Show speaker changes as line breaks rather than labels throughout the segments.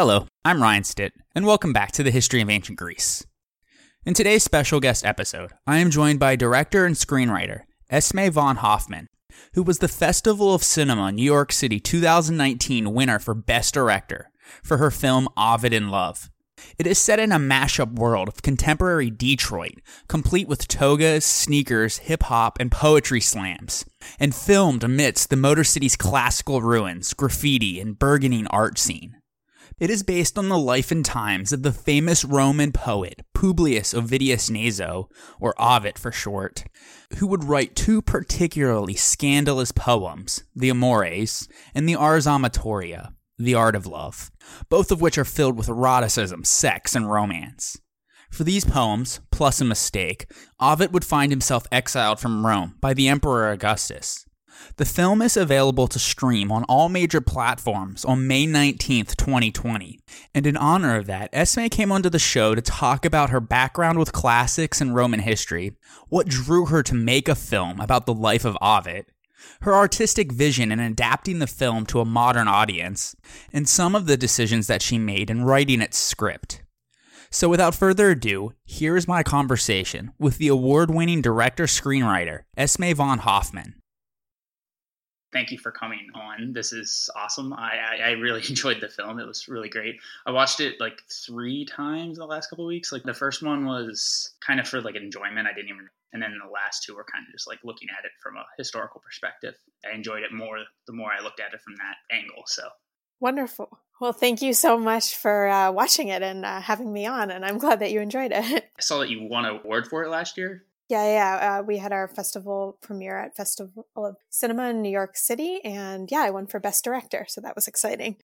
Hello, I'm Ryan Stitt, and welcome back to the History of Ancient Greece. In today's special guest episode, I am joined by director and screenwriter Esme von Hoffman, who was the Festival of Cinema New York City 2019 winner for Best Director for her film Ovid in Love. It is set in a mashup world of contemporary Detroit, complete with togas, sneakers, hip hop, and poetry slams, and filmed amidst the Motor City's classical ruins, graffiti, and burgeoning art scene. It is based on the life and times of the famous Roman poet Publius Ovidius Naso, or Ovid for short, who would write two particularly scandalous poems, the Amores and the Ars Amatoria, the Art of Love, both of which are filled with eroticism, sex, and romance. For these poems, plus a mistake, Ovid would find himself exiled from Rome by the Emperor Augustus, the film is available to stream on all major platforms on May 19th, 2020. And in honor of that, Esme came onto the show to talk about her background with classics and Roman history, what drew her to make a film about the life of Ovid, her artistic vision in adapting the film to a modern audience, and some of the decisions that she made in writing its script. So, without further ado, here is my conversation with the award winning director screenwriter, Esme von Hoffman
thank you for coming on. This is awesome. I, I, I, really enjoyed the film. It was really great. I watched it like three times in the last couple weeks. Like the first one was kind of for like enjoyment. I didn't even, and then the last two were kind of just like looking at it from a historical perspective. I enjoyed it more the more I looked at it from that angle. So
wonderful. Well, thank you so much for uh, watching it and uh, having me on, and I'm glad that you enjoyed it.
I saw that you won an award for it last year.
Yeah, yeah. Uh, we had our festival premiere at Festival of Cinema in New York City, and yeah, I won for Best Director, so that was exciting.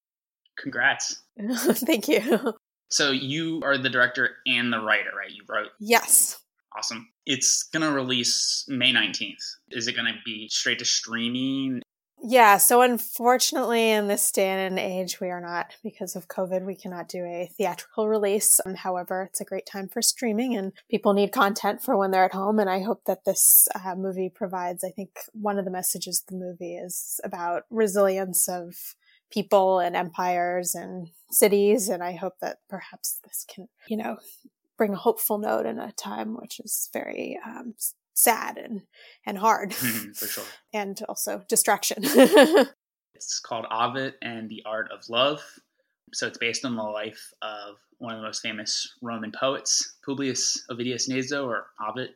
Congrats!
Thank you.
So you are the director and the writer, right? You wrote.
Yes.
Awesome. It's gonna release May nineteenth. Is it gonna be straight to streaming?
Yeah, so unfortunately, in this day and age, we are not, because of COVID, we cannot do a theatrical release. Um, however, it's a great time for streaming and people need content for when they're at home. And I hope that this uh, movie provides, I think one of the messages of the movie is about resilience of people and empires and cities. And I hope that perhaps this can, you know, bring a hopeful note in a time which is very um, sad and and hard.
For sure.
And also distraction.
It's called ovid and the art of love. So it's based on the life of one of the most famous roman poets publius ovidius naso or ovid.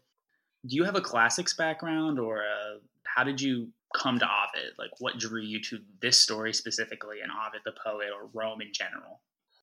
Do you have a classics background or a, uh, how did you come to ovid? Like what drew you to this story specifically and ovid the poet or rome in general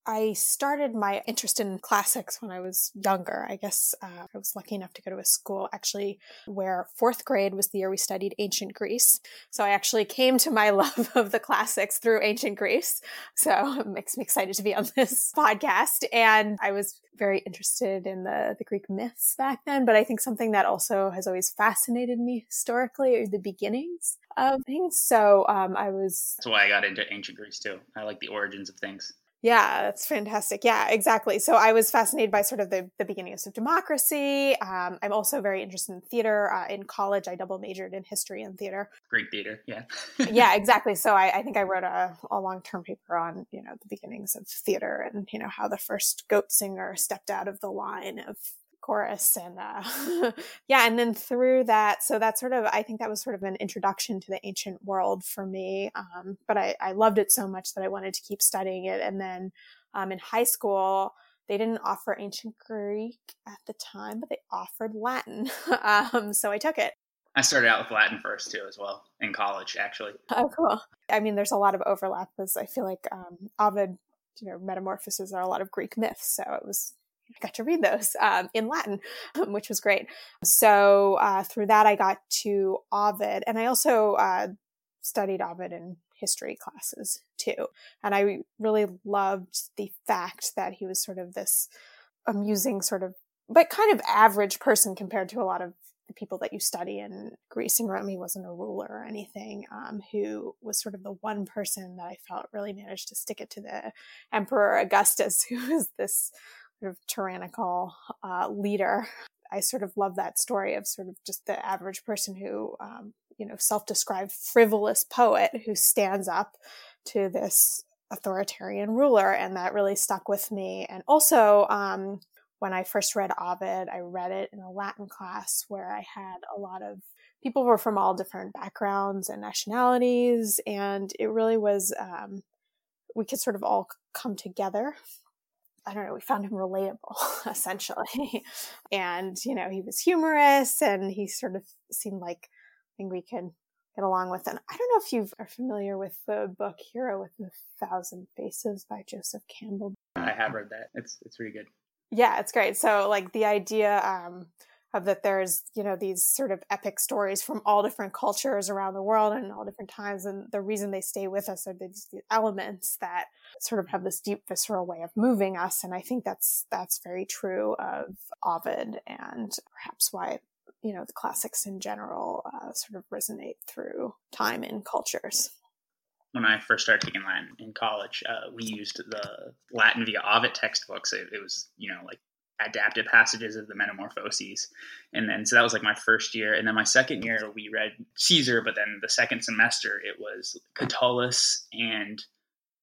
I started my interest in classics when I was younger. I guess uh, I was lucky enough to go to a school actually where fourth grade was the year we studied ancient Greece. So I actually came to my love of the classics through ancient Greece. So it makes me excited to be on this podcast. And I was very interested in the, the Greek myths back then. But I think something that also has always fascinated me historically are the beginnings of things. So um, I was.
That's why I got into ancient Greece too. I like the origins of things.
Yeah, that's fantastic. Yeah, exactly. So I was fascinated by sort of the, the beginnings of democracy. Um, I'm also very interested in theater. Uh, in college, I double majored in history and theater.
Greek theater, yeah.
yeah, exactly. So I, I, think I wrote a, a long term paper on, you know, the beginnings of theater and, you know, how the first goat singer stepped out of the line of chorus and uh, yeah and then through that so that sort of i think that was sort of an introduction to the ancient world for me um, but I, I loved it so much that i wanted to keep studying it and then um, in high school they didn't offer ancient greek at the time but they offered latin um, so i took it
I started out with Latin first too, as well in college, actually.
Oh, cool. I mean, there's a lot of overlap because I feel like um, Ovid, you know, metamorphoses are a lot of Greek myths, so it was I got to read those um, in Latin, which was great. So uh, through that, I got to Ovid, and I also uh, studied Ovid in history classes too. And I really loved the fact that he was sort of this amusing, sort of, but kind of average person compared to a lot of the people that you study in Greece and Rome. He wasn't a ruler or anything, um, who was sort of the one person that I felt really managed to stick it to the Emperor Augustus, who was this sort of tyrannical uh, leader. I sort of love that story of sort of just the average person who, um, you know, self-described frivolous poet who stands up to this authoritarian ruler, and that really stuck with me. And also, um, when I first read Ovid, I read it in a Latin class where I had a lot of people were from all different backgrounds and nationalities, and it really was um, we could sort of all come together. I don't know, we found him relatable, essentially. and, you know, he was humorous and he sort of seemed like I think we could get along with. And I don't know if you are familiar with the book Hero with a Thousand Faces by Joseph Campbell.
I have read that. It's it's pretty good.
Yeah, it's great. So like the idea um, of that there's you know these sort of epic stories from all different cultures around the world and all different times, and the reason they stay with us are these, elements that sort of have this deep visceral way of moving us. And I think that's that's very true of Ovid, and perhaps why you know the classics in general uh, sort of resonate through time and cultures
when I first started taking Latin in college, uh, we used the Latin via Ovid textbooks. It, it, was, you know, like adapted passages of the Metamorphoses. And then, so that was like my first year. And then my second year, we read Caesar, but then the second semester, it was Catullus and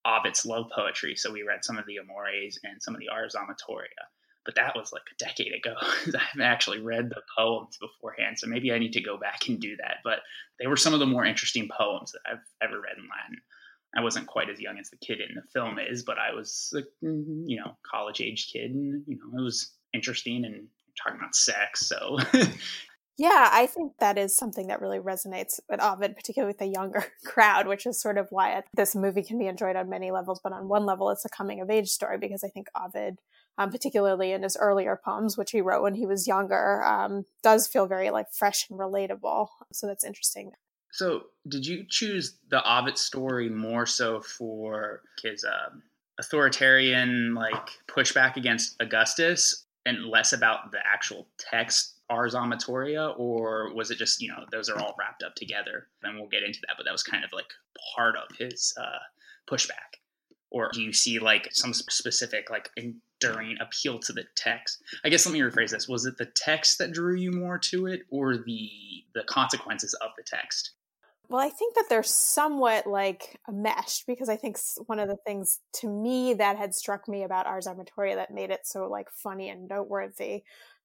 Ovid's love poetry. So we read some of the Amores and some of the Ars Amatoria but that was like a decade ago. I haven't actually read the poems beforehand, so maybe I need to go back and do that. But they were some of the more interesting poems that I've ever read in Latin. I wasn't quite as young as the kid in the film is, but I was, a, mm-hmm, you know, college age kid, and you know, it was interesting and talking about sex. So,
yeah, I think that is something that really resonates with Ovid, particularly with the younger crowd, which is sort of why this movie can be enjoyed on many levels. But on one level, it's a coming of age story because I think Ovid um, particularly in his earlier poems, which he wrote when he was younger, um, does feel very like fresh and relatable. So that's interesting.
So, did you choose the Ovid story more so for his um, authoritarian like pushback against Augustus, and less about the actual text Ars Amatoria, or was it just you know those are all wrapped up together? And we'll get into that, but that was kind of like part of his uh, pushback. Or do you see like some specific like enduring appeal to the text? I guess let me rephrase this. Was it the text that drew you more to it or the the consequences of the text
well i think that they're somewhat like meshed because i think one of the things to me that had struck me about ars amatoria that made it so like funny and noteworthy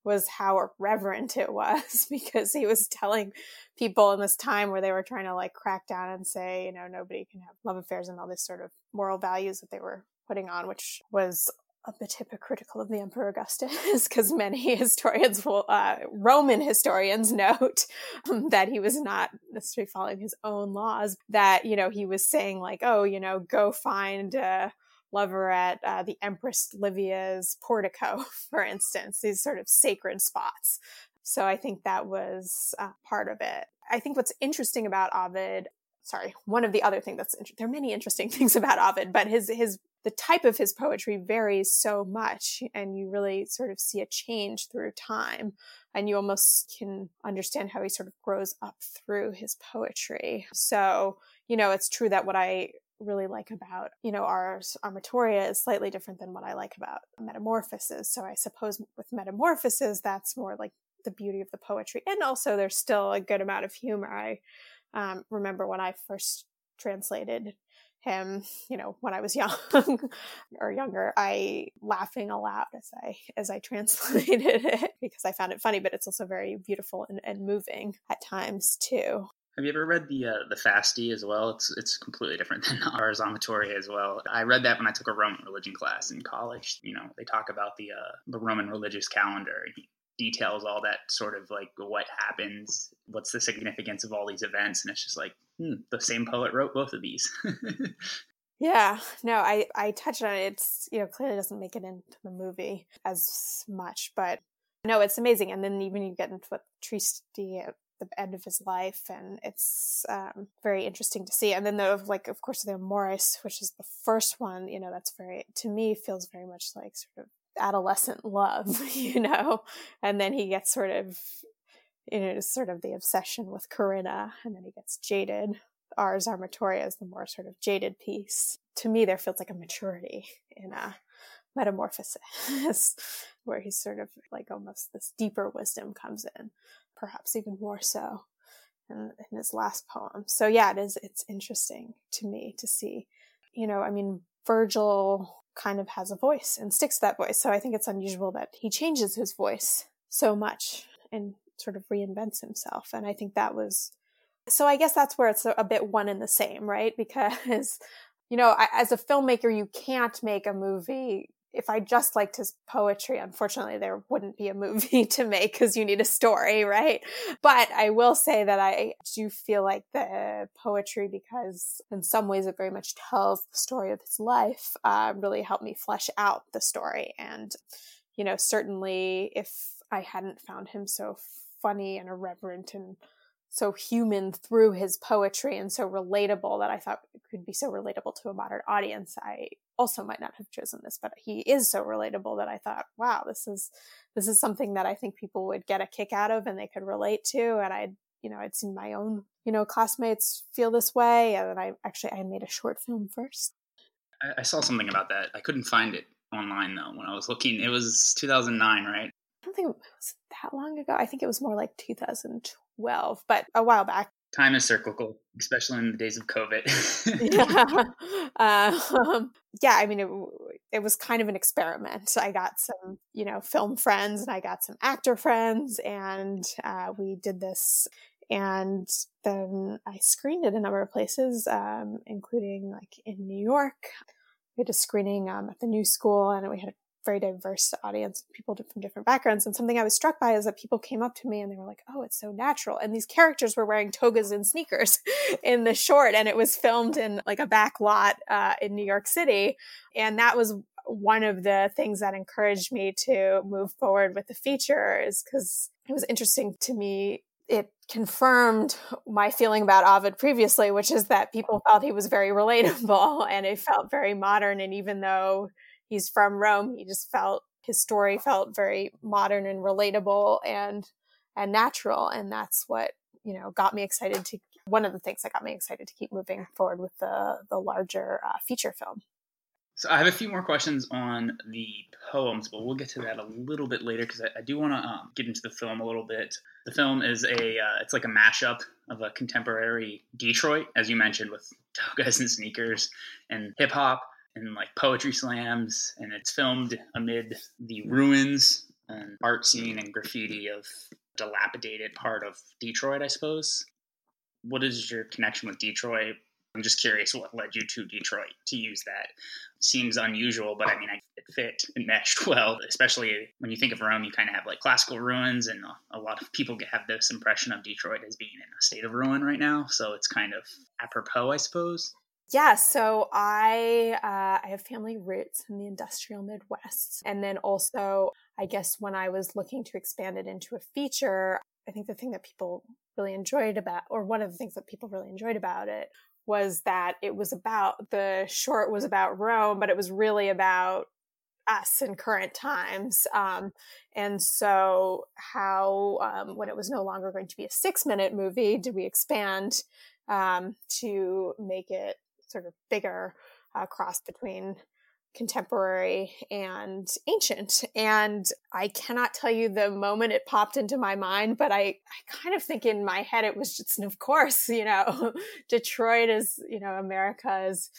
was how reverent it was because he was telling people in this time where they were trying to like crack down and say, you know, nobody can have love affairs and all this sort of moral values that they were putting on, which was a bit hypocritical of the Emperor Augustus, because many historians will, uh, Roman historians note um, that he was not necessarily following his own laws, that, you know, he was saying, like, oh, you know, go find, a lover at uh, the Empress Livia's portico, for instance, these sort of sacred spots. So I think that was uh, part of it. I think what's interesting about Ovid, sorry, one of the other things that's there are many interesting things about Ovid, but his his the type of his poetry varies so much, and you really sort of see a change through time, and you almost can understand how he sort of grows up through his poetry. So you know, it's true that what I really like about, you know, Ars Amatoria is slightly different than what I like about Metamorphoses. So I suppose with Metamorphoses, that's more like the beauty of the poetry. And also there's still a good amount of humor. I um, remember when I first translated him, you know, when I was young or younger, I laughing aloud as I as I translated it because I found it funny, but it's also very beautiful and, and moving at times too.
Have you ever read the uh, the Fasti as well? It's it's completely different than Ars Amatoria as well. I read that when I took a Roman religion class in college. You know, they talk about the uh, the Roman religious calendar. Details all that sort of like what happens, what's the significance of all these events, and it's just like hmm, the same poet wrote both of these.
yeah, no, I I touched on it. It's you know clearly doesn't make it into the movie as much, but no, it's amazing. And then even you get into what at the end of his life, and it's um, very interesting to see. And then the like, of course, the Amores, which is the first one, you know, that's very to me feels very much like sort of adolescent love, you know. And then he gets sort of, you know, sort of the obsession with Corinna, and then he gets jaded. Ars Amatoria is the more sort of jaded piece. To me, there feels like a maturity in a Metamorphoses where he's sort of like almost this deeper wisdom comes in perhaps even more so in, in his last poem. So yeah, it is. It's interesting to me to see you know, I mean, Virgil kind of has a voice and sticks to that voice. So I think it's unusual that he changes his voice so much and sort of reinvents himself. And I think that was so I guess that's where it's a, bit one and the same, right? Because, you know, as a filmmaker, you can't make a movie if I just liked his poetry, unfortunately, there wouldn't be a movie to make because you need a story, right? But I will say that I do feel like the poetry, because in some ways it very much tells the story of his life, uh, really helped me flesh out the story. And, you know, certainly if I hadn't found him so funny and irreverent and so human through his poetry and so relatable that I thought could be so relatable to a modern audience. I also might not have chosen this, but he is so relatable that I thought, wow, this is this is something that I think people would get a kick out of and they could relate to. And I'd you know I'd seen my own you know classmates feel this way, and I actually I made a short film first.
I, I saw something about that. I couldn't find it online though when I was looking. It was 2009, right?
I don't think it was that long ago. I think it was more like 2012, but a while back
time is cyclical, especially in the days of COVID.
yeah. Um, yeah, I mean, it, it was kind of an experiment. I got some, you know, film friends and I got some actor friends, and uh, we did this. And then I screened it a number of places, um, including like in New York. We had a screening um, at the New School, and we had a very diverse audience people from different backgrounds. And something I was struck by is that people came up to me and they were like, "Oh, it's so natural." And these characters were wearing togas and sneakers in the short, and it was filmed in like a back lot uh, in New York City, and that was one of the things that encouraged me to move forward with the feature is because it was interesting to me it confirmed my feeling about Ovid previously, which is that people felt he was very relatable and it felt very modern. And even though he's from Rome. He just felt his story felt very modern and relatable and and natural, and that's what you know got me excited to. One of the things that got me excited to keep moving forward with the the larger uh, feature film.
So I have a few more questions on the poems, but we'll get to that a little bit later because I, I, do want to um, get into the film a little bit. The film is a uh, it's like a mashup of a contemporary Detroit, as you mentioned, with togas and sneakers and hip hop and like poetry slams, and it's filmed amid the ruins and art scene and graffiti of dilapidated part of Detroit, I suppose. What is your connection with Detroit? I'm just curious what led you to Detroit to use that. Seems unusual, but I mean, it fit, it meshed well, especially when you think of Rome, you kind of have like classical ruins, and a lot of people have this impression of Detroit as being in a state of ruin right now. So it's kind of apropos, I suppose.
Yeah, so I uh, I have family roots in the industrial Midwest, and then also I guess when I was looking to expand it into a feature, I think the thing that people really enjoyed about, or one of the things that people really enjoyed about it, was that it was about the short was about Rome, but it was really about us in current times. Um, and so, how um, when it was no longer going to be a six minute movie, did we expand um, to make it sort of bigger uh, cross between contemporary and ancient. And I cannot tell you the moment it popped into my mind, but I, I kind of think in my head it was just, of course, you know, Detroit is, you know, America's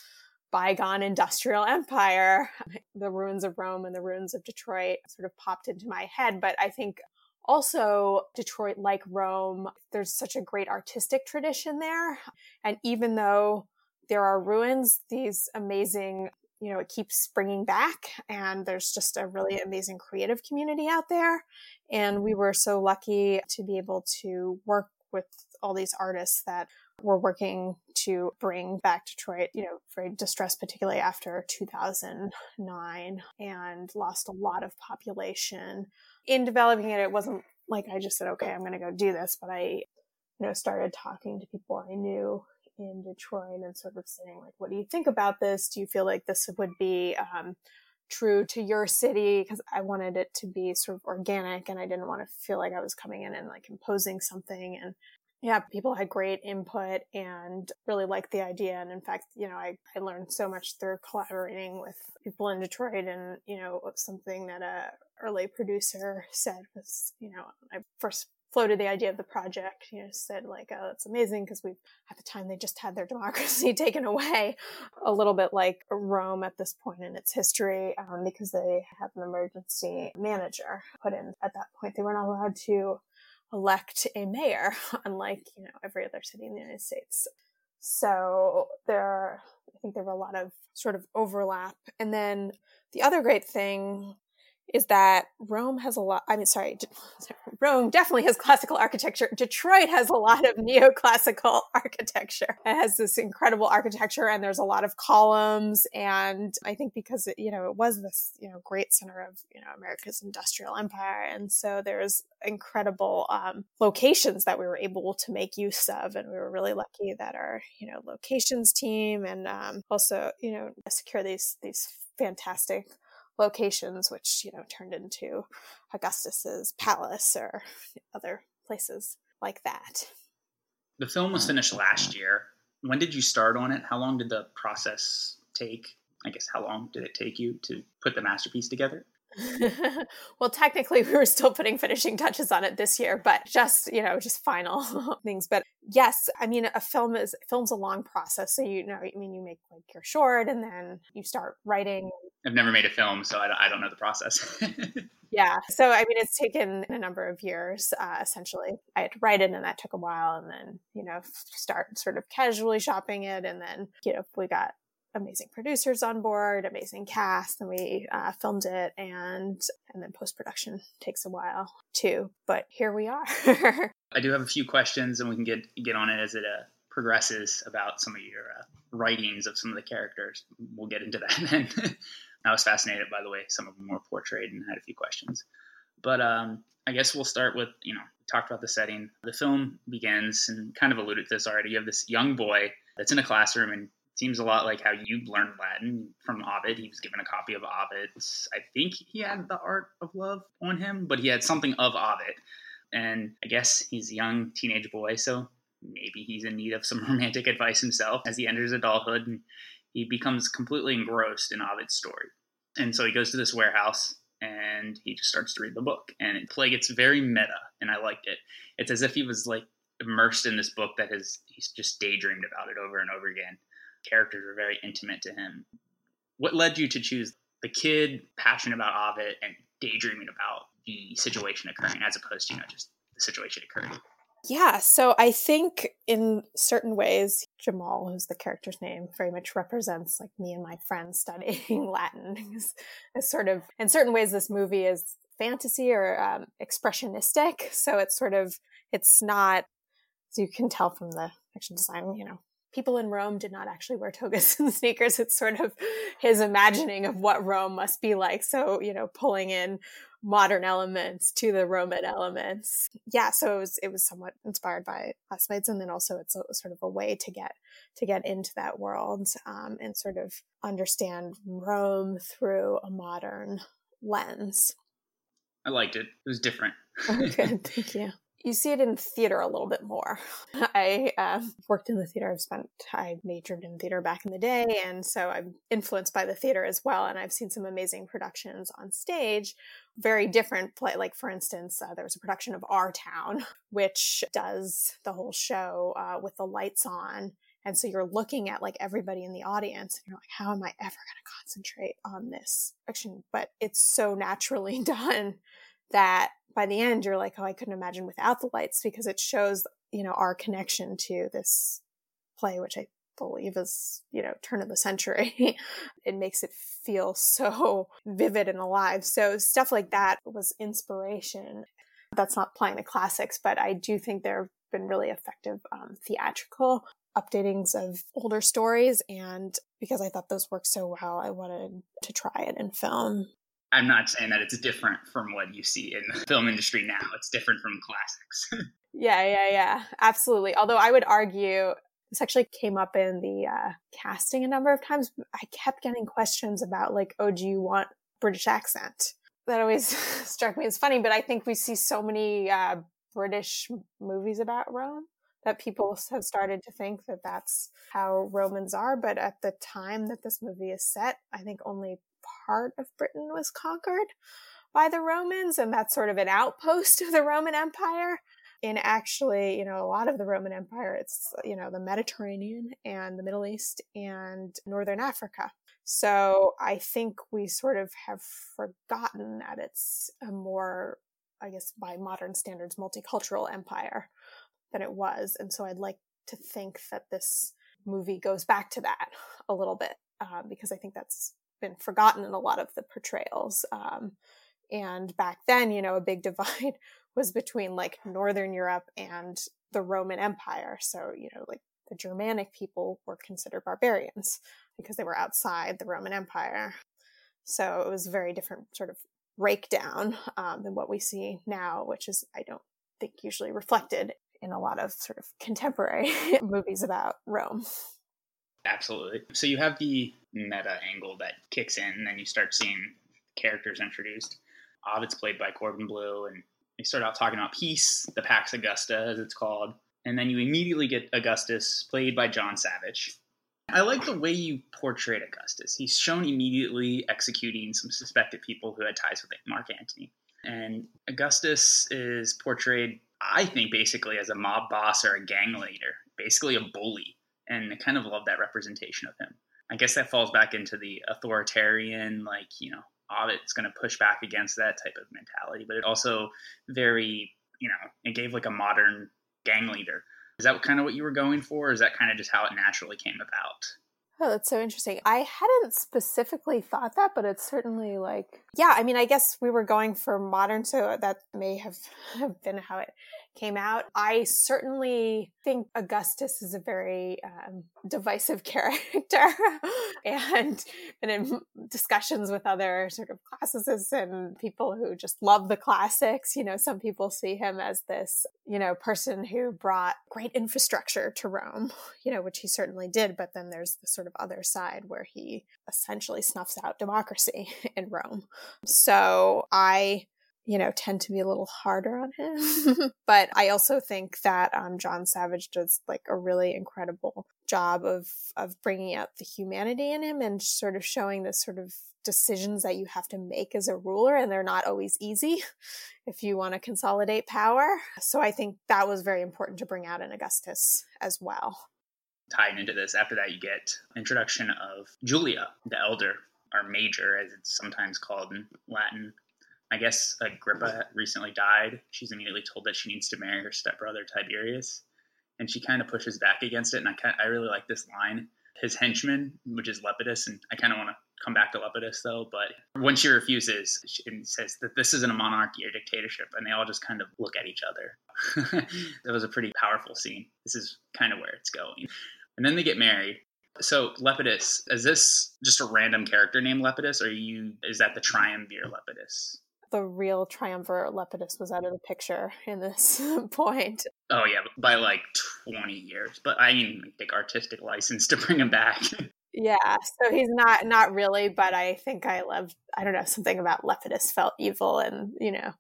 bygone industrial empire. The ruins of Rome and the ruins of Detroit sort of popped into my head. But I think also Detroit, like Rome, there's such a great artistic tradition there. And even though there are ruins, these amazing, you know, it keeps springing back. And there's just a really amazing creative community out there. And we were so lucky to be able to work with all these artists that were working to bring back Detroit, you know, very distressed, particularly after 2009 and lost a lot of population. In developing it, it wasn't like I just said, okay, I'm going to go do this, but I, you know, started talking to people I knew in Detroit and sort of saying like, what do you think about this? Do you feel like this would be um, true to your city? Because I wanted it to be sort of organic and I didn't want to feel like I was coming in and like imposing something. And yeah, people had great input and really liked the idea. And in fact, you know, I, I learned so much through collaborating with people in Detroit and, you know, something that a early producer said was, you know, I first floated the idea of the project. You know, said like, "Oh, it's amazing," because we at the time they just had their democracy taken away, a little bit like Rome at this point in its history, um, because they had an emergency manager put in at that point. They were not allowed to elect a mayor, unlike you know every other city in the United States. So there, I think there were a lot of sort of overlap. And then the other great thing is that Rome has a lot. I mean, sorry, Rome definitely has classical architecture. Detroit has a lot of neoclassical architecture. It has this incredible architecture, and there's a lot of columns. And I think because it, you know it was this you know great center of you know America's industrial empire, and so there's incredible um, locations that we were able to make use of, and we were really lucky that our you know locations team and um, also you know secure these these fantastic locations, which, you know, turned into Augustus's palace or other places like that.
The film was finished last year. When did you start on it? How long did the process take? I guess how long did it take you to put the masterpiece together?
well, technically, we were still putting finishing touches on it this year, but just you know, just final things. But yes, I mean, a film is film's a long process. So you know, I mean, you make like your short, and then you start writing.
I've never made a film, so I, I don't know the process.
yeah, so I mean, it's taken a number of years. Uh, essentially, I had to write it, and that took a while, and then you know, start sort of casually shopping it, and then you know, we got amazing producers on board, amazing cast, and we uh, filmed it, and and then post production takes a while too. But here we are.
I do have a few questions, and we can get get on it as it uh, progresses about some of your uh, writings of some of the characters. We'll get into that then. I was fascinated, by the way. Some of them were portrayed, and had a few questions. But um, I guess we'll start with you know talked about the setting. The film begins and kind of alluded to this already. You have this young boy that's in a classroom and seems a lot like how you learned Latin from Ovid. He was given a copy of Ovid's. I think he had the Art of Love on him, but he had something of Ovid. And I guess he's a young teenage boy, so maybe he's in need of some romantic advice himself as he enters adulthood and he becomes completely engrossed in Ovid's story. And so he goes to this warehouse and he just starts to read the book. And it play gets very meta, and I liked it. It's as if he was like immersed in this book that has he's just daydreamed about it over and over again characters are very intimate to him. What led you to choose the kid passionate about Ovid and daydreaming about the situation occurring as opposed to, you know, just the situation occurring?
Yeah, so I think in certain ways, Jamal, who's the character's name, very much represents like me and my friends studying Latin. it's sort of, in certain ways, this movie is fantasy or um, expressionistic. So it's sort of, it's not, as you can tell from the action design, you know, people in Rome did not actually wear togas and sneakers. It's sort of his imagining of what Rome must be like. So, you know, pulling in modern elements to the Roman elements. Yeah, so it was it was somewhat inspired by classmates, and then also it's a, sort of a way to get to get into that world um, and sort of understand Rome through a modern lens.
I liked it. It was different.
oh, good, thank you you see it in theater a little bit more. I uh, worked in the theater. I've spent, I majored in theater back in the day. And so I'm influenced by the theater as well. And I've seen some amazing productions on stage, very different play. Like, for instance, uh, there was a production of Our Town, which does the whole show uh, with the lights on. And so you're looking at like everybody in the audience and you're like, how am I ever going to concentrate on this action? But it's so naturally done that by the end you're like oh i couldn't imagine without the lights because it shows you know our connection to this play which i believe is you know turn of the century. It makes it feel so vivid and alive. So stuff like that was inspiration. That's not playing the classics but i do think there have been really effective um, theatrical updatings of older stories and because i thought those worked so well i wanted to try it in film
I'm not saying that it's different from what you see in the film industry now. It's different from classics.
yeah, yeah, yeah. Absolutely. Although I would argue this actually came up in the uh, casting a number of times. I kept getting questions about like, oh, do you want British accent? That always struck me as funny, but I think we see so many uh, British movies about Rome that people have started to think that that's how Romans are. But at the time that this movie is set, I think only part of Britain was conquered by the Romans, and that's sort of an outpost of the Roman Empire. in actually, you know, a lot of the Roman Empire, it's, you know, the Mediterranean and the Middle East and Northern Africa. So I think we sort of have forgotten that it's a more, I guess, by modern standards, multicultural empire than it was. And so I'd like to think that this movie goes back to that a little bit uh, because I think that's been forgotten in a lot of the portrayals. Um, and back then, you know, a big divide was between like Northern Europe and the Roman Empire. So, you know, like the Germanic people were considered barbarians because they were outside the Roman Empire. So it was a very different sort of breakdown um, than what we see now, which is, I don't think, usually reflected in a lot of sort of contemporary movies about Rome.
Absolutely. So you have the meta angle that kicks in, and then you start seeing characters introduced. Ovid's played by Corbin Bleu, and they start out talking about peace, the Pax Augusta, as it's called, and then you immediately get Augustus, played by John Savage. I like the way you portrayed Augustus. He's shown immediately executing some suspected people who had ties with Mark Antony. And Augustus is portrayed, I think, basically as a mob boss or a gang leader, basically a bully. And I kind of love that representation of him. I guess that falls back into the authoritarian, like, you know, Ovid's going to push back against that type of mentality. But it also very, you know, it gave like a modern gang leader. Is that kind of what you were going for? Or is that kind of just how it naturally came about?
Oh, that's so interesting. I hadn't specifically thought that, but it's certainly like, yeah, I mean, I guess we were going for modern, so that may have been how it came out. I certainly think Augustus is a very um, divisive character. and, and in discussions with other sort of classicists and people who just love the classics, you know, some people see him as this, you know, person who brought great infrastructure to Rome, you know, which he certainly did. But then there's the sort of other side where he essentially snuffs out democracy in Rome. So I you know, tend to be a little harder on him. but I also think that um, John Savage does like a really incredible job of of bringing out the humanity in him and sort of showing the sort of decisions that you have to make as a ruler, and they're not always easy if you want to consolidate power. So I think that was very important to bring out in Augustus as well.
Tying into this, after that, you get introduction of Julia, the elder, or major, as it's sometimes called in Latin, I guess uh, Agrippa recently died. She's immediately told that she needs to marry her stepbrother Tiberius, and she kind of pushes back against it. And I kind I really like this line. His henchman, which is Lepidus, and I kind of want to come back to Lepidus though. But when she refuses, she says that this isn't a monarchy or dictatorship, and they all just kind of look at each other. that was a pretty powerful scene. This is kind of where it's going. And then they get married. So Lepidus, is this just a random character named Lepidus, or you is that the triumvir Lepidus?
The real triumvirate Lepidus was out of the picture in this point.
Oh yeah, by like twenty years. But I mean, take artistic license to bring him back.
yeah, so he's not not really, but I think I love. I don't know something about Lepidus felt evil, and you know,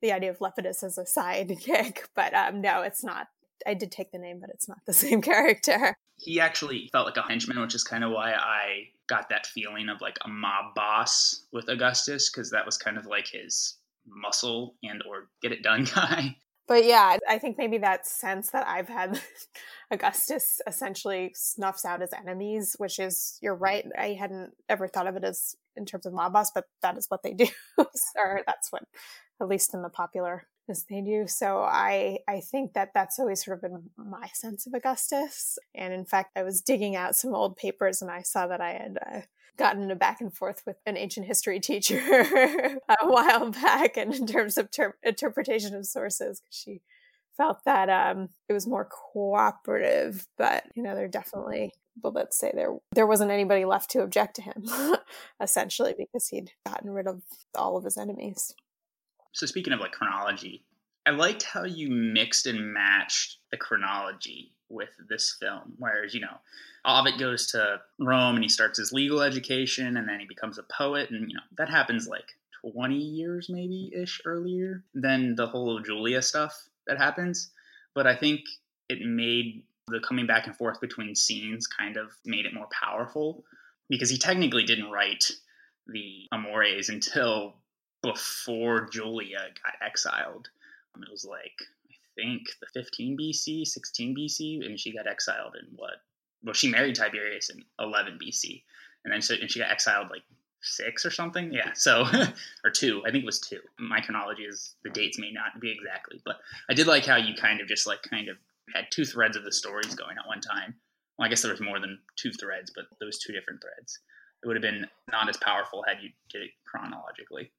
the idea of Lepidus as a sidekick. But um, no, it's not. I did take the name, but it's not the same character.
He actually felt like a henchman, which is kind of why I got that feeling of like a mob boss with Augustus because that was kind of like his muscle and or get it done guy.
But yeah, I think maybe that sense that I've had Augustus essentially snuffs out his enemies, which is you're right. I hadn't ever thought of it as in terms of mob boss, but that is what they do. or that's what at least in the popular as they do. So I I think that that's always sort of been my sense of Augustus. And in fact, I was digging out some old papers and I saw that I had uh, gotten a back and forth with an ancient history teacher a while back, and in terms of ter- interpretation of sources, because she felt that um, it was more cooperative. But you know, there definitely but let's say there there wasn't anybody left to object to him essentially because he'd gotten rid of all of his enemies
so speaking of like chronology, I liked how you mixed and matched the chronology with this film. Whereas, you know, Ovid goes to Rome and he starts his legal education and then he becomes a poet. And, you know, that happens like 20 years maybe ish earlier than the whole Julia stuff that happens. But I think it made the coming back and forth between scenes kind of made it more powerful because he technically didn't write the Amores until before Julia got exiled. Um, it was like I think the 15 BC, 16 BC, and she got exiled in what? Well, she married Tiberius in 11 BC, and then so and she got exiled like six or something. Yeah, so or two. I think it was two. My chronology is the dates may not be exactly, but I did like how you kind of just like kind of had two threads of the stories going at one time. Well, I guess there was more than two threads, but those two different threads. It would have been not as powerful had you did it chronologically.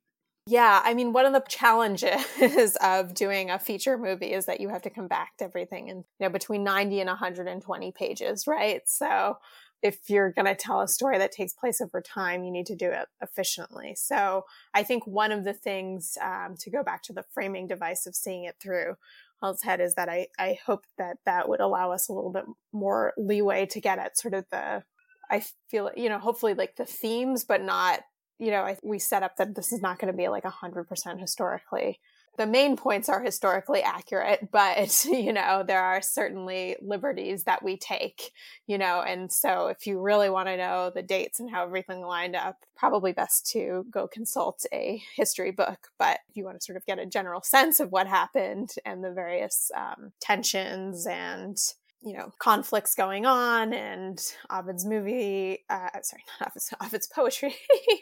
Yeah, I mean, one of the challenges of doing a feature movie is that you have to compact everything and you know, between 90 and 120 pages, right? So if you're going to tell a story that takes place over time, you need to do it efficiently. So I think one of the things um, to go back to the framing device of seeing it through its head is that I, I hope that that would allow us a little bit more leeway to get at sort of the, I feel, you know, hopefully like the themes, but not, you know, I, we set up that this is not going to be like a hundred percent historically the main points are historically accurate, but you know, there are certainly liberties that we take, you know, and so if you really want to know the dates and how everything lined up, probably best to go consult a history book. But if you want to sort of get a general sense of what happened and the various um, tensions and you know conflicts going on and Ovid's movie uh, sorry not Ovid's, Ovid's poetry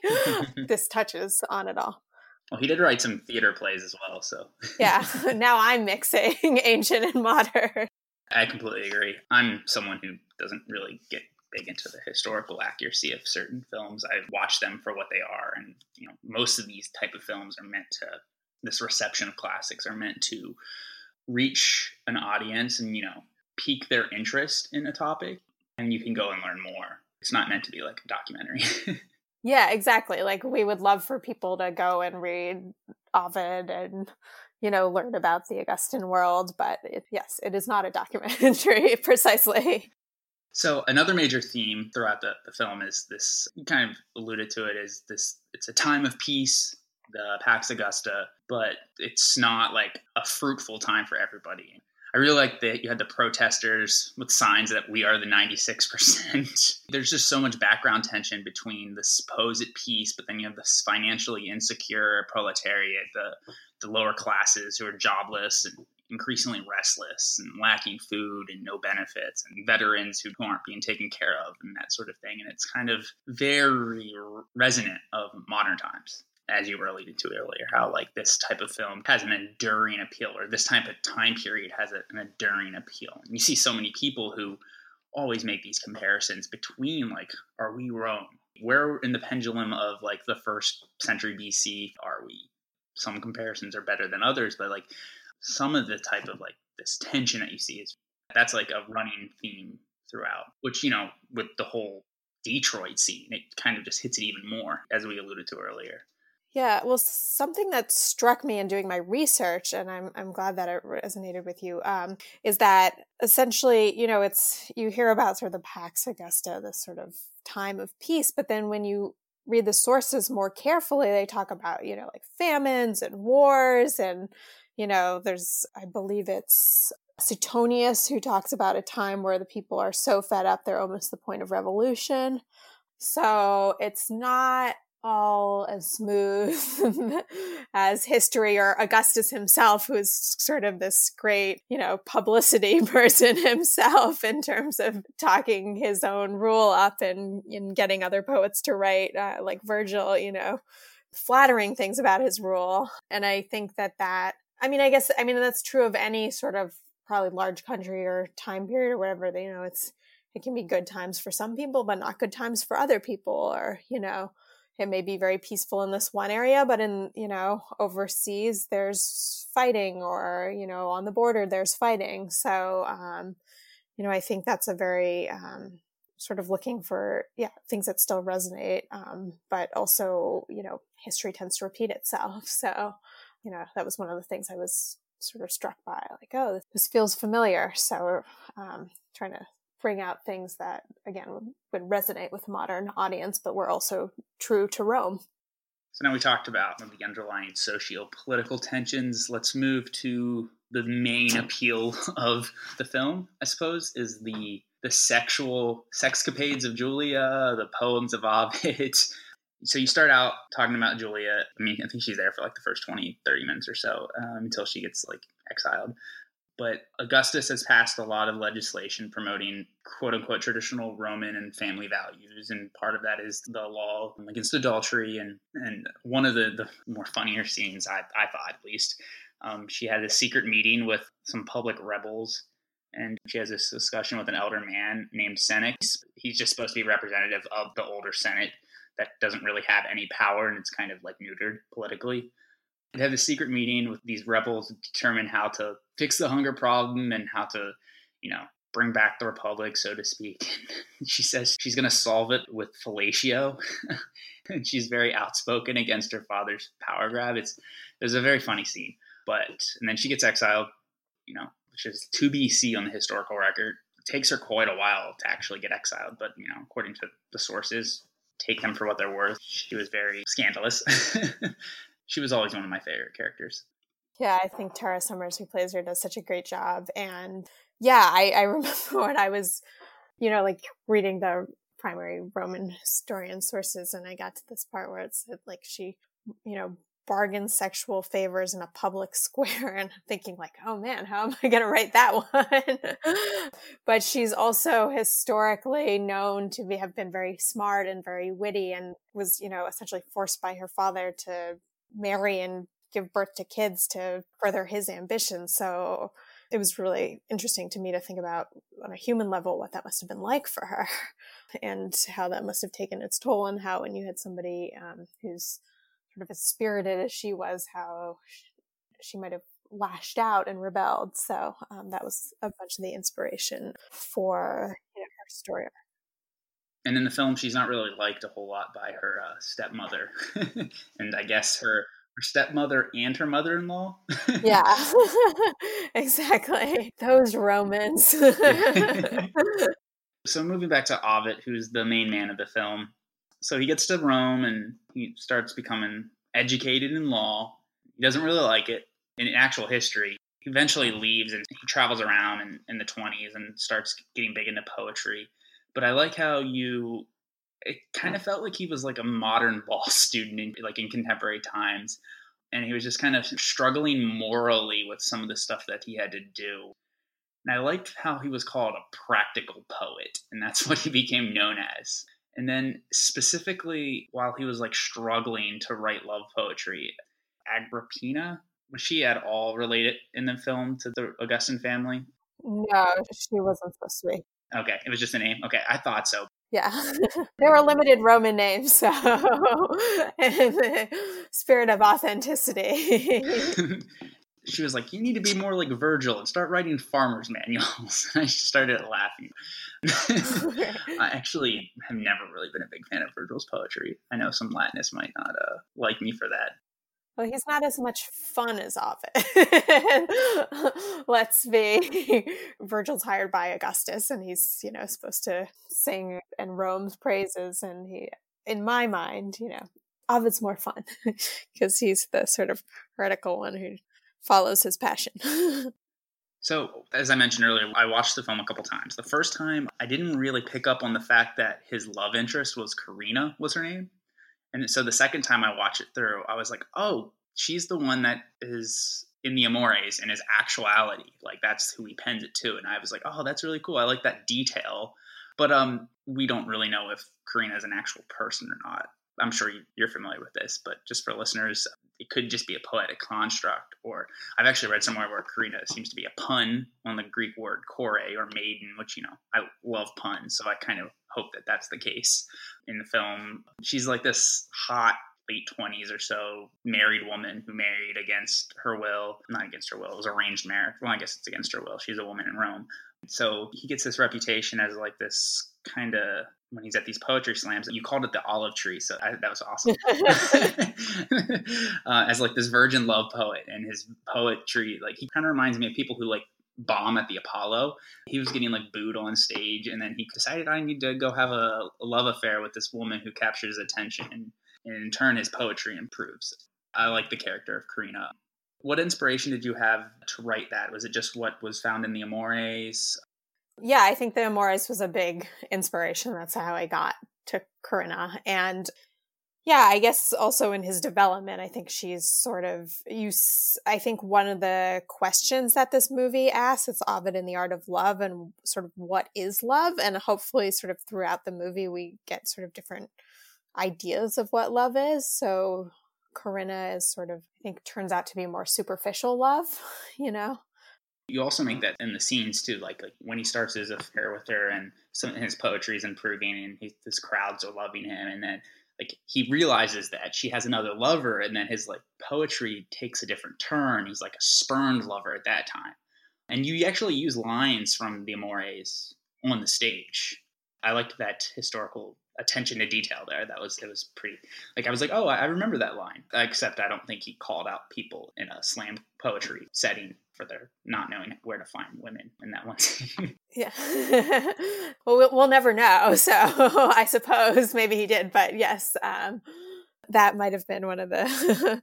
this touches on it all
well, he did write some theater plays as well, so.
yeah, now I'm mixing ancient and modern.
I completely agree. I'm someone who doesn't really get big into the historical accuracy of certain films. I watch them for what they are, and you know, most of these type of films are meant to. This reception of classics are meant to reach an audience and you know pique their interest in a topic, and you can go and learn more. It's not meant to be like a documentary.
Yeah, exactly. Like we would love for people to go and read Ovid and you know learn about the Augustan world, but it, yes, it is not a documentary precisely.
So another major theme throughout the, the film is this you kind of alluded to it is this it's a time of peace, the Pax Augusta, but it's not like a fruitful time for everybody. I really like that you had the protesters with signs that we are the 96%. There's just so much background tension between the supposed peace, but then you have this financially insecure proletariat, the, the lower classes who are jobless and increasingly restless and lacking food and no benefits, and veterans who aren't being taken care of, and that sort of thing. And it's kind of very resonant of modern times as you were alluding to earlier, how like this type of film has an enduring appeal, or this type of time period has an enduring appeal. And you see so many people who always make these comparisons between like, are we Rome? Where in the pendulum of like the first century BC are we? Some comparisons are better than others, but like some of the type of like this tension that you see is that's like a running theme throughout, which, you know, with the whole Detroit scene, it kind of just hits it even more, as we alluded to earlier.
Yeah, well, something that struck me in doing my research, and I'm I'm glad that it resonated with you, um, is that essentially, you know, it's you hear about sort of the Pax Augusta, this sort of time of peace, but then when you read the sources more carefully, they talk about you know like famines and wars, and you know, there's I believe it's Suetonius who talks about a time where the people are so fed up they're almost the point of revolution. So it's not all as smooth as history or Augustus himself, who's sort of this great, you know, publicity person himself in terms of talking his own rule up and, and getting other poets to write, uh, like Virgil, you know, flattering things about his rule. And I think that that, I mean, I guess, I mean, that's true of any sort of probably large country or time period or whatever, you know, it's, it can be good times for some people, but not good times for other people, or, you know, it may be very peaceful in this one area but in you know overseas there's fighting or you know on the border there's fighting. So um you know i think that's a very um sort of looking for yeah things that still resonate um but also you know history tends to repeat itself. So you know that was one of the things i was sort of struck by like oh this feels familiar. So um trying to bring out things that again would, resonate with a modern audience but were also true to rome.
So now we talked about the underlying socio-political tensions. Let's move to the main appeal of the film i suppose is the the sexual sexcapades of julia the poems of ovid. So you start out talking about julia. I mean i think she's there for like the first 20 30 minutes or so um, until she gets like exiled But Augustus has passed a lot of legislation promoting quote unquote traditional Roman and family values. And part of that is the law against adultery. And, and one of the, the more funnier scenes, I, I thought at least, um, she had a secret meeting with some public rebels. And she has this discussion with an elder man named Senex. He's just supposed to be representative of the older Senate that doesn't really have any power and it's kind of like neutered politically. They have a secret meeting with these rebels to determine how to fix the hunger problem and how to, you know, bring back the republic, so to speak. she says she's going to solve it with fellatio, and she's very outspoken against her father's power grab. It's there's a very funny scene, but and then she gets exiled, you know, which is be seen on the historical record. It takes her quite a while to actually get exiled, but you know, according to the sources, take them for what they're worth. She was very scandalous. she was always one of my favorite characters.
Yeah, I think Tara Summers, who plays her, does such a great job. And yeah, I, I remember when I was, you know, like reading the primary Roman historian sources, and I got to this part where it said like she, you know, bargain sexual favors in a public square and thinking like oh man how am i going to write that one but she's also historically known to be, have been very smart and very witty and was you know essentially forced by her father to marry and give birth to kids to further his ambitions so it was really interesting to me to think about on a human level what that must have been like for her and how that must have taken its toll and how when you had somebody um, who's sort of as spirited as she was, how she might have lashed out and rebelled. So um, that was a bunch of the inspiration for you know, her story.
And in the film, she's not really liked a whole lot by her uh, stepmother, and I guess her her stepmother and her mother-in-law.
yeah, exactly. Those Romans.
so moving back to Ovid, who's the main man of the film, so he gets to Rome and he starts becoming educated in law. He doesn't really like it in actual history. He eventually leaves and he travels around in, in the 20s and starts getting big into poetry. But I like how you, it kind mm. of felt like he was like a modern law student in, like in contemporary times. And he was just kind of struggling morally with some of the stuff that he had to do. And I liked how he was called a practical poet, and that's what he became known as. And then specifically while he was like struggling to write love poetry, Agrippina, was she at all related in the film to the Augustan family?
No, she wasn't supposed to be.
Okay, it was just a name. Okay, I thought so.
Yeah, there were limited Roman names, so in the spirit of authenticity.
she was like, "You need to be more like Virgil and start writing farmers' manuals." I started laughing. I actually have never really been a big fan of Virgil's poetry. I know some Latinists might not uh, like me for that.
Well, he's not as much fun as Ovid. Let's be. Virgil's hired by Augustus, and he's you know supposed to sing and Rome's praises, and he, in my mind, you know, Ovid's more fun because he's the sort of heretical one who follows his passion.
so, as I mentioned earlier, I watched the film a couple times. The first time, I didn't really pick up on the fact that his love interest was Corinna, was her name. And so the second time I watched it through, I was like, oh, she's the one that is in the Amores and is actuality. Like that's who he pens it to. And I was like, oh, that's really cool. I like that detail. But um, we don't really know if corinna is an actual person or not. I'm sure you're familiar with this, but just for listeners, it could just be a poetic construct. Or I've actually read somewhere where corinna seems to be a pun on the Greek word kore or maiden, which, you know, I love puns. So I kind of hope that that's the case in the film. She's like this hot late 20s or so married woman who married against her will not against her will it was arranged marriage well i guess it's against her will she's a woman in rome so he gets this reputation as like this kind of when he's at these poetry slams. You called it the olive tree, so I, that was awesome. uh, as like this virgin love poet, and his poetry, like he kind of reminds me of people who like bomb at the Apollo. He was getting like booed on stage, and then he decided I need to go have a, a love affair with this woman who captures attention, and, in turn, his poetry improves. I like the character of Corinna. What inspiration did you have to write that? Was it just what was found in the Amores?
Yeah, I think the Amores was a big inspiration. That's how I got to Corinna. And yeah, I guess also in his development, I think she's sort of you. I think one of the questions that this movie asks it's Ovid in the Art of Love and sort of what is love, and hopefully, sort of throughout the movie, we get sort of different ideas of what love is. So Corinna is sort of, I think, turns out to be more superficial love, you know.
You also make that in the scenes too, like, like when he starts his affair with her, and some his poetry is improving, and he, his crowds are loving him, and then like he realizes that she has another lover and then his like poetry takes a different turn he's like a spurned lover at that time and you actually use lines from the amores on the stage i liked that historical attention to detail there that was it was pretty like i was like oh i remember that line except i don't think he called out people in a slam poetry setting for their not knowing where to find women in that one
yeah. well, well, we'll never know. So I suppose maybe he did, but yes, um, that might have been one of the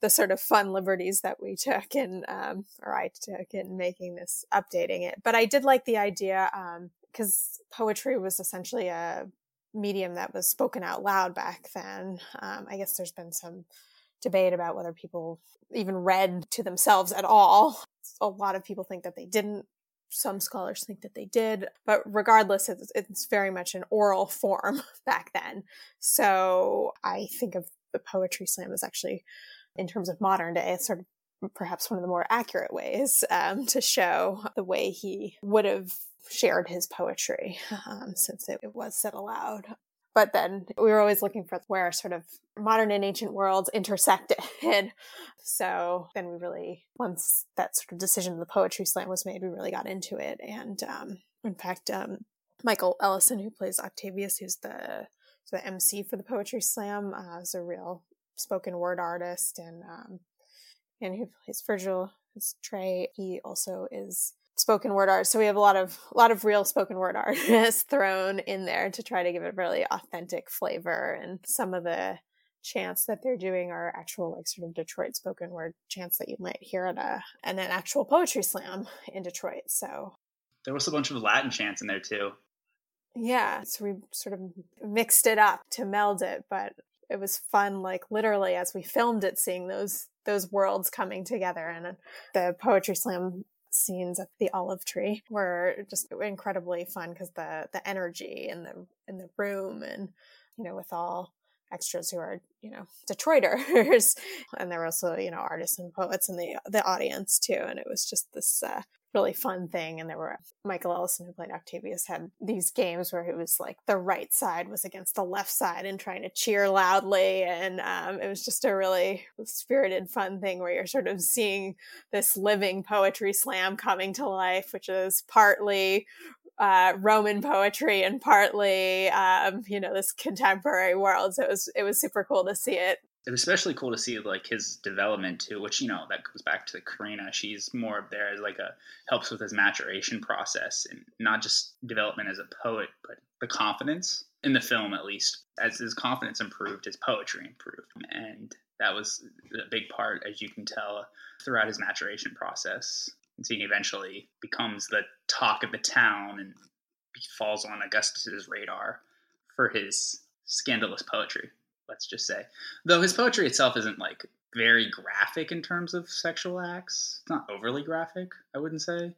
the sort of fun liberties that we took in, um, or I took in making this, updating it. But I did like the idea because um, poetry was essentially a medium that was spoken out loud back then. Um, I guess there's been some debate about whether people even read to themselves at all. A lot of people think that they didn't. Some scholars think that they did, but regardless, it's, it's very much an oral form back then. So I think of the poetry slam as actually, in terms of modern day, sort of perhaps one of the more accurate ways um, to show the way he would have shared his poetry um, since it, it was said aloud but then we were always looking for where sort of modern and ancient worlds intersected. so then we really, once that sort of decision of the poetry slam was made, we really got into it. And um, in fact, um, Michael Ellison, who plays Octavius, who's the the MC for the poetry slam, uh, is a real spoken word artist, and um, and who plays Virgil, is Trey. He also is spoken word art. So we have a lot of a lot of real spoken word artists thrown in there to try to give it really authentic flavor. And some of the chants that they're doing are actual like sort of Detroit spoken word chants that you might hear at a and an actual poetry slam in Detroit. So
there was a bunch of Latin chants in there too.
Yeah, so we sort of mixed it up to meld it, but it was fun like literally as we filmed it seeing those those worlds coming together and the poetry slam scenes at the olive tree were just incredibly fun because the the energy in the in the room and you know with all extras who are you know detroiters. And there were also you know artists and poets in the the audience too. And it was just this uh, really fun thing. And there were Michael Ellison, who played Octavius, had these games where it was like the right side was against the left side and trying to cheer loudly. And um, it was just a really spirited, fun thing where you're sort of seeing this living poetry slam coming to life, which is partly uh, Roman poetry and partly, um, you know, this contemporary world. So it was it was super cool to see it
it was especially cool to see like his development too, which you know that goes back to Corinna. She's more there as like a helps with his maturation process and not just development as a poet, but the confidence in the film at least. As his confidence improved, his poetry improved, and that was a big part, as you can tell, throughout his maturation process. And seeing eventually becomes the talk of the town and falls on Augustus's radar for his scandalous poetry let's just say. Though his poetry itself isn't like very graphic in terms of sexual acts. It's not overly graphic, I wouldn't say.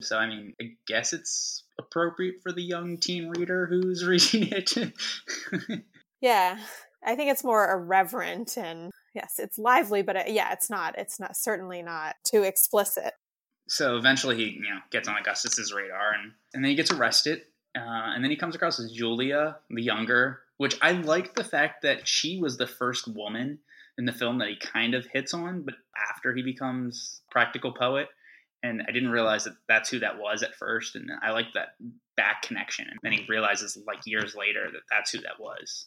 So, I mean, I guess it's appropriate for the young teen reader who's reading it.
yeah, I think it's more irreverent and yes, it's lively, but it, uh, yeah, it's not. It's not certainly not too explicit.
So eventually, he you know gets on Augustus's radar, and and then he gets arrested, uh, and then he comes across as Julia, the younger, which I like the fact that she was the first woman in the film that he kind of hits on, but after he becomes practical poet. And I didn't realize that that's who that was at first. And I like that back connection. And then he realizes, like years later, that that's who that was.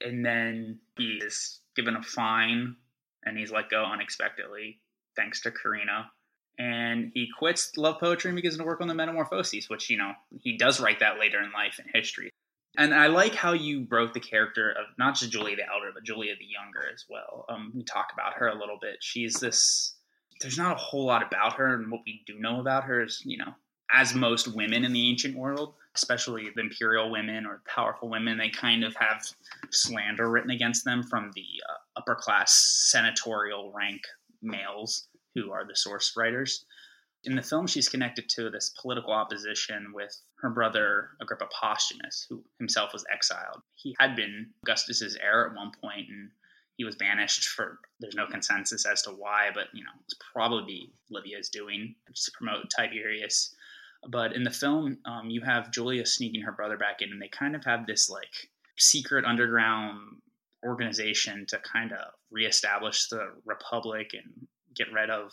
And then he is given a fine and he's let go unexpectedly, thanks to Corinna. And he quits love poetry and begins to work on the Metamorphoses, which, you know, he does write that later in life in history. And I like how you broke the character of not just Julia the elder, but Julia the younger as well. Um, we talk about her a little bit. She's this. There's not a whole lot about her, and what we do know about her is, you know, as most women in the ancient world, especially the imperial women or powerful women, they kind of have slander written against them from the uh, upper class senatorial rank males who are the source writers. In the film, she's connected to this political opposition with her brother Agrippa Posthumus, who himself was exiled. He had been Augustus's heir at one point, and he was banished for there's no consensus as to why, but you know it's probably Livia's doing to promote Tiberius. But in the film, um, you have Julia sneaking her brother back in, and they kind of have this like secret underground organization to kind of reestablish the republic and get rid of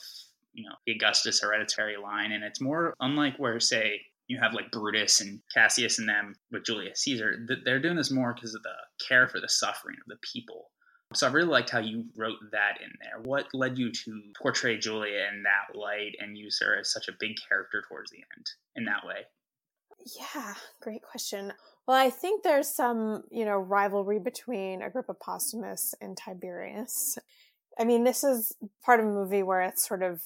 you know the Augustus hereditary line. And it's more unlike where say you have like Brutus and Cassius and them with Julius Caesar. They're doing this more because of the care for the suffering of the people. So I really liked how you wrote that in there. What led you to portray Julia in that light and use her as such a big character towards the end in that way?
Yeah, great question. Well, I think there's some, you know, rivalry between Agrippa Posthumus and Tiberius. I mean, this is part of a movie where it's sort of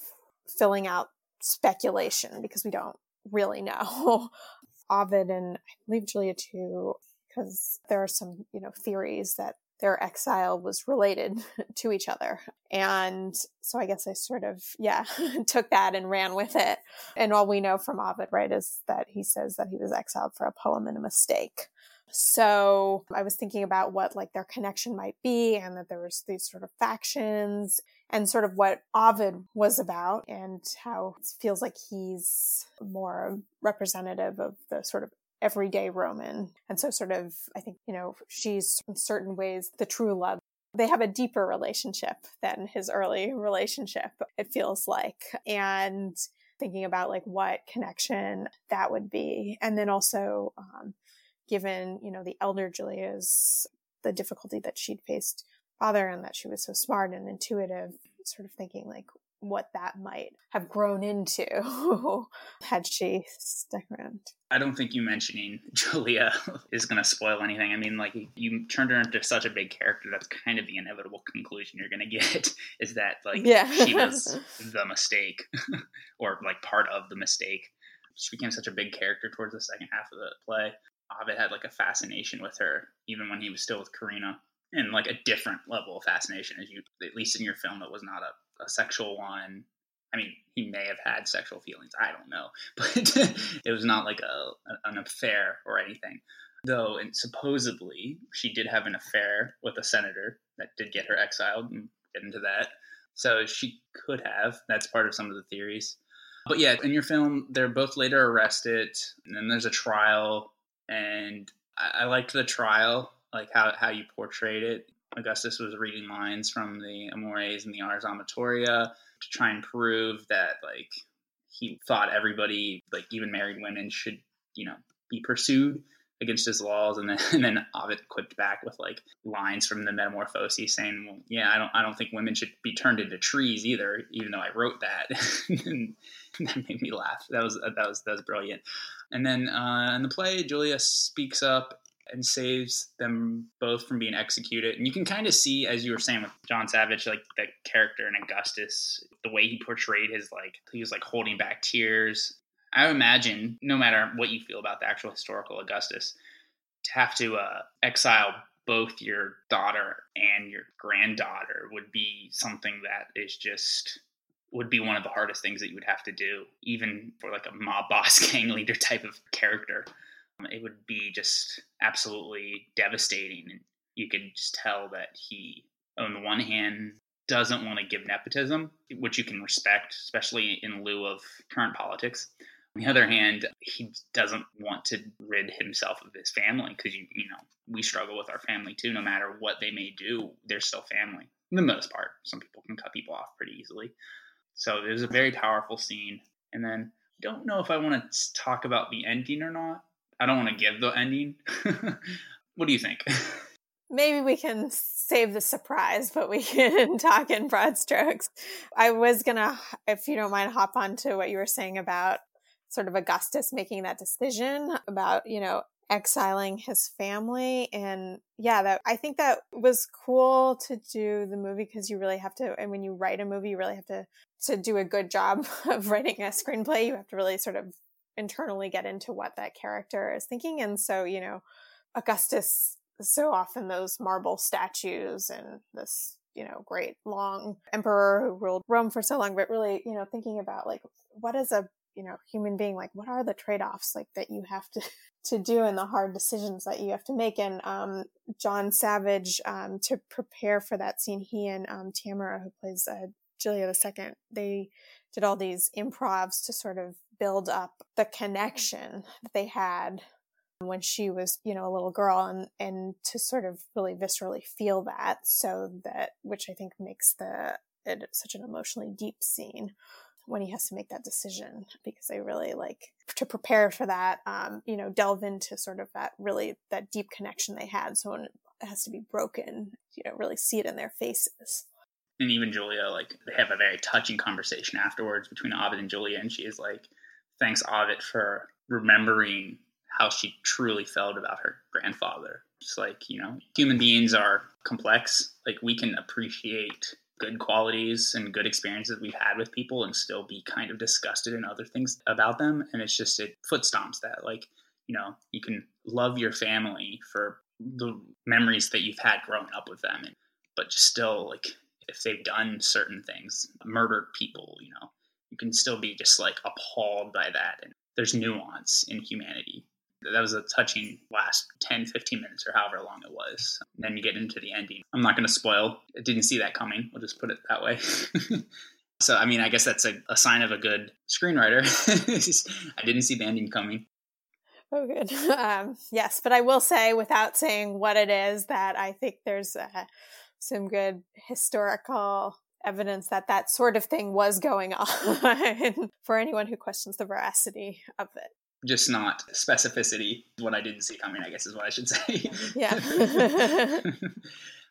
filling out speculation because we don't really know. Ovid and I believe Julia too, because there are some, you know, theories that their exile was related to each other. And so I guess I sort of, yeah, took that and ran with it. And all we know from Ovid, right, is that he says that he was exiled for a poem and a mistake. So I was thinking about what like their connection might be and that there was these sort of factions and sort of what Ovid was about and how it feels like he's more representative of the sort of everyday Roman. And so, sort of, I think, you know, she's in certain ways the true love. They have a deeper relationship than his early relationship, it feels like. And thinking about like what connection that would be. And then also, um, given, you know, the elder Julia's, the difficulty that she'd faced father and that she was so smart and intuitive, sort of thinking like, what that might have grown into had she stuck around.
I don't think you mentioning Julia is going to spoil anything. I mean, like you turned her into such a big character. That's kind of the inevitable conclusion you're going to get is that like yeah. she was the mistake or like part of the mistake. She became such a big character towards the second half of the play. Ovid had like a fascination with her, even when he was still with Corinna, and like a different level of fascination as you, at least in your film, it was not a a sexual one. I mean, he may have had sexual feelings. I don't know, but it was not like a an affair or anything. Though, and supposedly she did have an affair with a senator that did get her exiled, and get into that. So she could have. That's part of some of the theories. But yeah, in your film, they're both later arrested, and then there's a trial. And I, I liked the trial, like how how you portrayed it. Augustus was reading lines from the Amores and the Ars Amatoria to try and prove that like he thought everybody, like even married women, should you know be pursued against his laws, and then and then Ovid quipped back with like lines from the Metamorphoses saying, "Well, yeah, I don't I don't think women should be turned into trees either, even though I wrote that." and that made me laugh. That was that was that was brilliant. And then uh, in the play, Julia speaks up and saves them both from being executed. And you can kind of see, as you were saying with John Savage, like the character in Augustus, the way he portrayed his like he was like holding back tears. I imagine, no matter what you feel about the actual historical Augustus, to have to uh, exile both your daughter and your granddaughter would be something that is just would be one of the hardest things that you would have to do, even for like a mob boss gang leader type of character um, it would be just absolutely devastating. And you could just tell that he, on the one hand, doesn't want to give nepotism, which you can respect, especially in lieu of current politics. On the other hand, he doesn't want to rid himself of his family because you you know we struggle with our family too. No matter what they may do, they're still family. For the most part, some people can cut people off pretty easily. So it was a very powerful scene. And then I don't know if I want to talk about the ending or not I don't want to give the ending. what do you think?
Maybe we can save the surprise, but we can talk in broad strokes. I was gonna, if you don't mind, hop on to what you were saying about sort of Augustus making that decision about, you know, exiling his family and yeah that i think that was cool to do the movie because you really have to and when you write a movie you really have to to do a good job of writing a screenplay you have to really sort of internally get into what that character is thinking. And so, you know, Augustus, so often those marble statues and this, you know, great long emperor who ruled Rome for so long, but really, you know, thinking about like, what is a you know human being like what are the trade-offs like that you have to to do and the hard decisions that you have to make. And um, john savage um, to prepare for that scene he and um, tamara who plays uh, julia ii they did all these improvs to sort of build up the connection that they had when she was you know a little girl and and to sort of really viscerally feel that. So that which i think makes the it such an emotionally deep scene when he has to make that decision because I really like to prepare for that, um, you know, delve into sort of that really that deep connection they had. So when it has to be broken, you know, really see it in their faces.
And even Julia, like they have a very touching conversation afterwards between Ovid and Julia, and she is like, "Thanks, Ovid, for remembering how she truly felt about her grandfather." Just like you know, human beings are complex. Like we can appreciate good qualities and good experiences we've had with people and still be kind of disgusted in other things about them. And it's just, it foot stomps that. Like, you know, you can love your family for the memories that you've had growing up with them, and, but just still, like, if they've done certain things, murdered people, you know, you can still be just like appalled by that. And there's nuance in humanity that was a touching last 10 15 minutes or however long it was. And then you get into the ending. I'm not going to spoil. I didn't see that coming. We'll just put it that way. So i mean i guess that's a, a sign of a good screenwriter. I didn't see the ending coming.
Oh, good. Um, yes, but I will say, without saying what it is, that I think there's uh, some good historical evidence that that sort of thing was going on for anyone who questions the veracity of it
just not specificity. What I didn't see coming, I guess, is what I should say.
Yeah.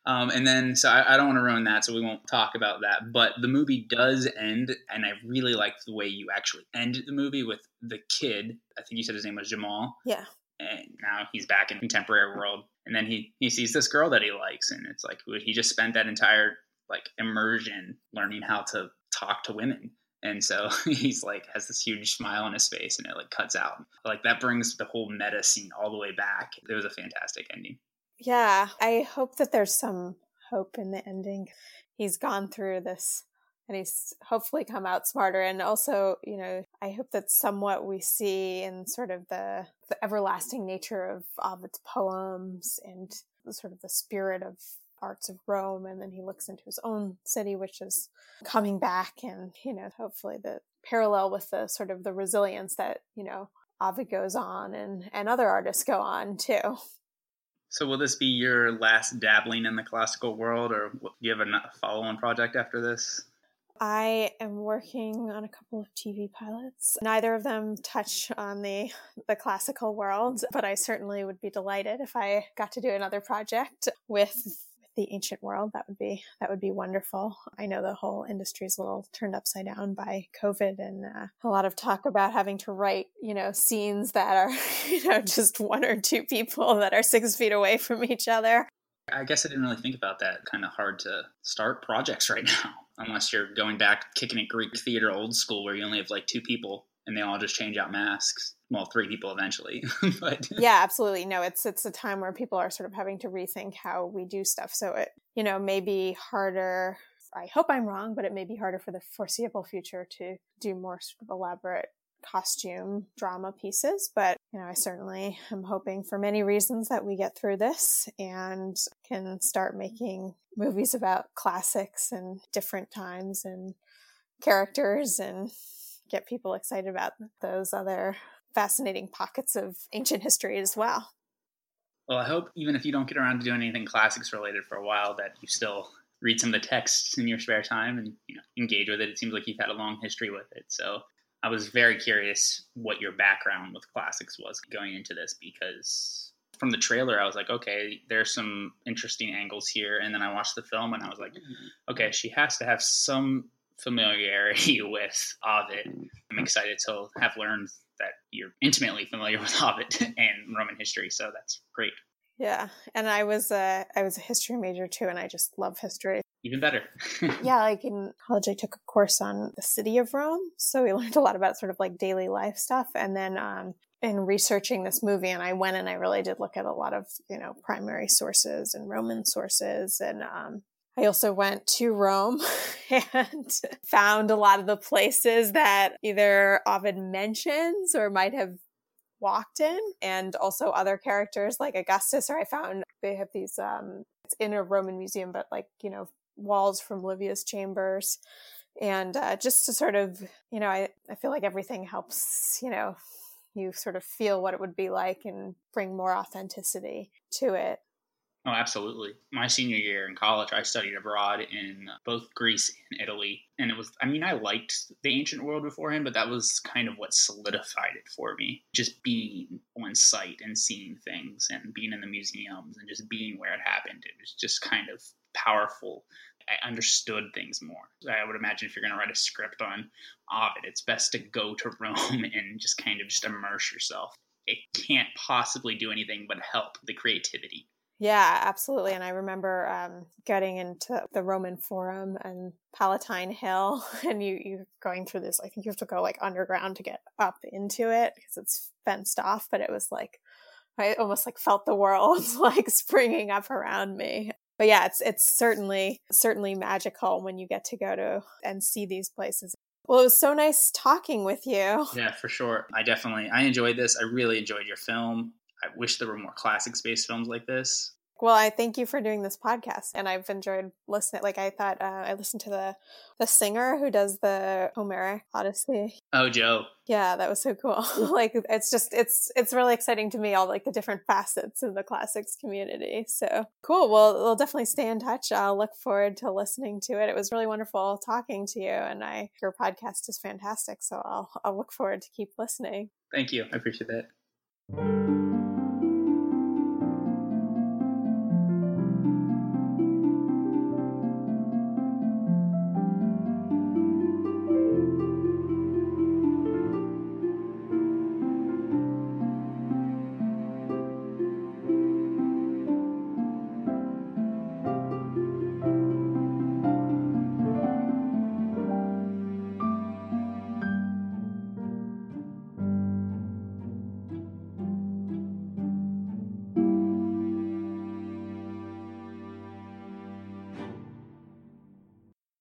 um, and then, so I, I don't want to ruin that, so we won't talk about that. But the movie does end, and I really like the way you actually ended the movie with the kid. I think you said his name was Jamal.
Yeah.
And now he's back in contemporary world, and then he he sees this girl that he likes, and it's like he just spent that entire like immersion learning how to talk to women and so he's like has this huge smile on his face and it like cuts out. Like that brings the whole meta scene all the way back. It was a fantastic ending.
Yeah i hope that there's some hope in the ending. He's gone through this and he's hopefully come out smarter. And also you know i hope that somewhat we see in sort of the, the everlasting nature of ovid's poems and sort of the spirit of parts of Rome. And then he looks into his own city, which is coming back. And, you know, hopefully the parallel with the sort of the resilience that, you know, Ovid goes on and, and other artists go on too.
So will this be your last dabbling in the classical world or do you have a follow-on project after this?
I am working on a couple of TV pilots. Neither of them touch on the the classical world, but I certainly would be delighted if I got to do another project with the ancient world that would be that would be wonderful. I know the whole industry is a little turned upside down by covid and uh, a lot of talk about having to write you know scenes that are you know just one or two people that are six feet away from each other.
I guess i didn't really think about that kind of hard to start projects right now unless you're going back kicking it greek theater old school where you only have like two people and they all just change out masks. Well three people eventually but
yeah absolutely. No it's it's a time where people are sort of having to rethink how we do stuff. So it you know may be harder i hope i'm wrong but it may be harder for the foreseeable future to do more sort of elaborate costume drama pieces. But you know i certainly am hoping for many reasons that we get through this and can start making movies about classics and different times and characters and get people excited about those other fascinating pockets of ancient history as well.
Well, I hope even if you don't get around to doing anything classics related for a while, that you still read some of the texts in your spare time and you know engage with it. It seems like you've had a long history with it, so I was very curious what your background with classics was going into this because from the trailer I was like, okay, there's some interesting angles here, and then I watched the film and I was like, mm-hmm. okay, she has to have some familiarity with Ovid. I'm excited to have learned that you're intimately familiar with Ovid and Roman history, so that's great.
Yeah, and I was a I was a history major too, and I just love history.
even better.
yeah, like in college, I took a course on the city of Rome. So we learned a lot about sort of like daily life stuff. And then um, in researching this movie, and I went and I really did look at a lot of, you know, primary sources and Roman sources. And um, I also went to Rome and found a lot of the places that either Ovid mentions or might have walked in and also other characters like Augustus or I found they have these um it's in a Roman museum but like you know walls from Livia's chambers. And uh, just to sort of, you know, I, I feel like everything helps, you know, you sort of feel what it would be like and bring more authenticity to it.
Oh, absolutely. My senior year in college, I studied abroad in both Greece and Italy. And it was, I mean, I liked the ancient world beforehand, but that was kind of what solidified it for me. Just being on site and seeing things and being in the museums and just being where it happened. It was just kind of powerful. I understood things more. I would imagine if you're going to write a script on Ovid, it's best to go to Rome and just kind of just immerse yourself. It can't possibly do anything but help the creativity.
Yeah, absolutely. And I remember um, getting into the Roman Forum and Palatine Hill, and you you going through this. I think you have to go like underground to get up into it because it's fenced off. But it was like I almost like felt the world like springing up around me but yeah, it's it's certainly certainly magical when you get to go to and see these places. Well, it was so nice talking with you.
Yeah, for sure. I definitely I enjoyed this. I really enjoyed your film. I wish there were more classic space films like this.
Well, I thank you for doing this podcast, and I've enjoyed listening. Like I thought, uh, I listened to the the singer who does the Homeric Odyssey.
Oh, Joe.
Yeah, that was so cool. like it's just it's it's really exciting to me all like the different facets of the classics community. So cool. Well, we'll definitely stay in touch. I'll look forward to listening to it. It was really wonderful talking to you, and I your podcast is fantastic. So I'll I'll look forward to keep listening.
Thank you. I appreciate that.